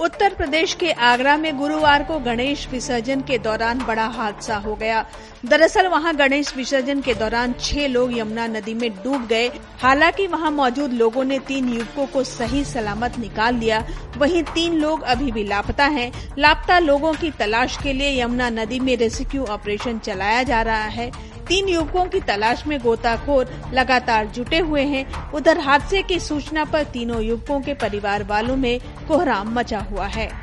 उत्तर प्रदेश के आगरा में गुरुवार को गणेश विसर्जन के दौरान बड़ा हादसा हो गया। दरअसल वहाँ गणेश विसर्जन के दौरान छह लोग यमुना नदी में डूब गए। हालाँकि वहाँ मौजूद लोगों ने तीन युवकों को सही सलामत निकाल लिया। वहीं तीन लोग अभी भी लापता हैं। लापता लोगों की तलाश के लिए यमुना नदी में रेस्क्यू ऑपरेशन चलाया जा रहा है। तीन युवकों की तलाश में गोताखोर लगातार जुटे हुए हैं। उधर हादसे की सूचना पर तीनों युवकों के परिवार वालों में कोहराम मचा हुआ है।